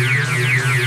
Yeah.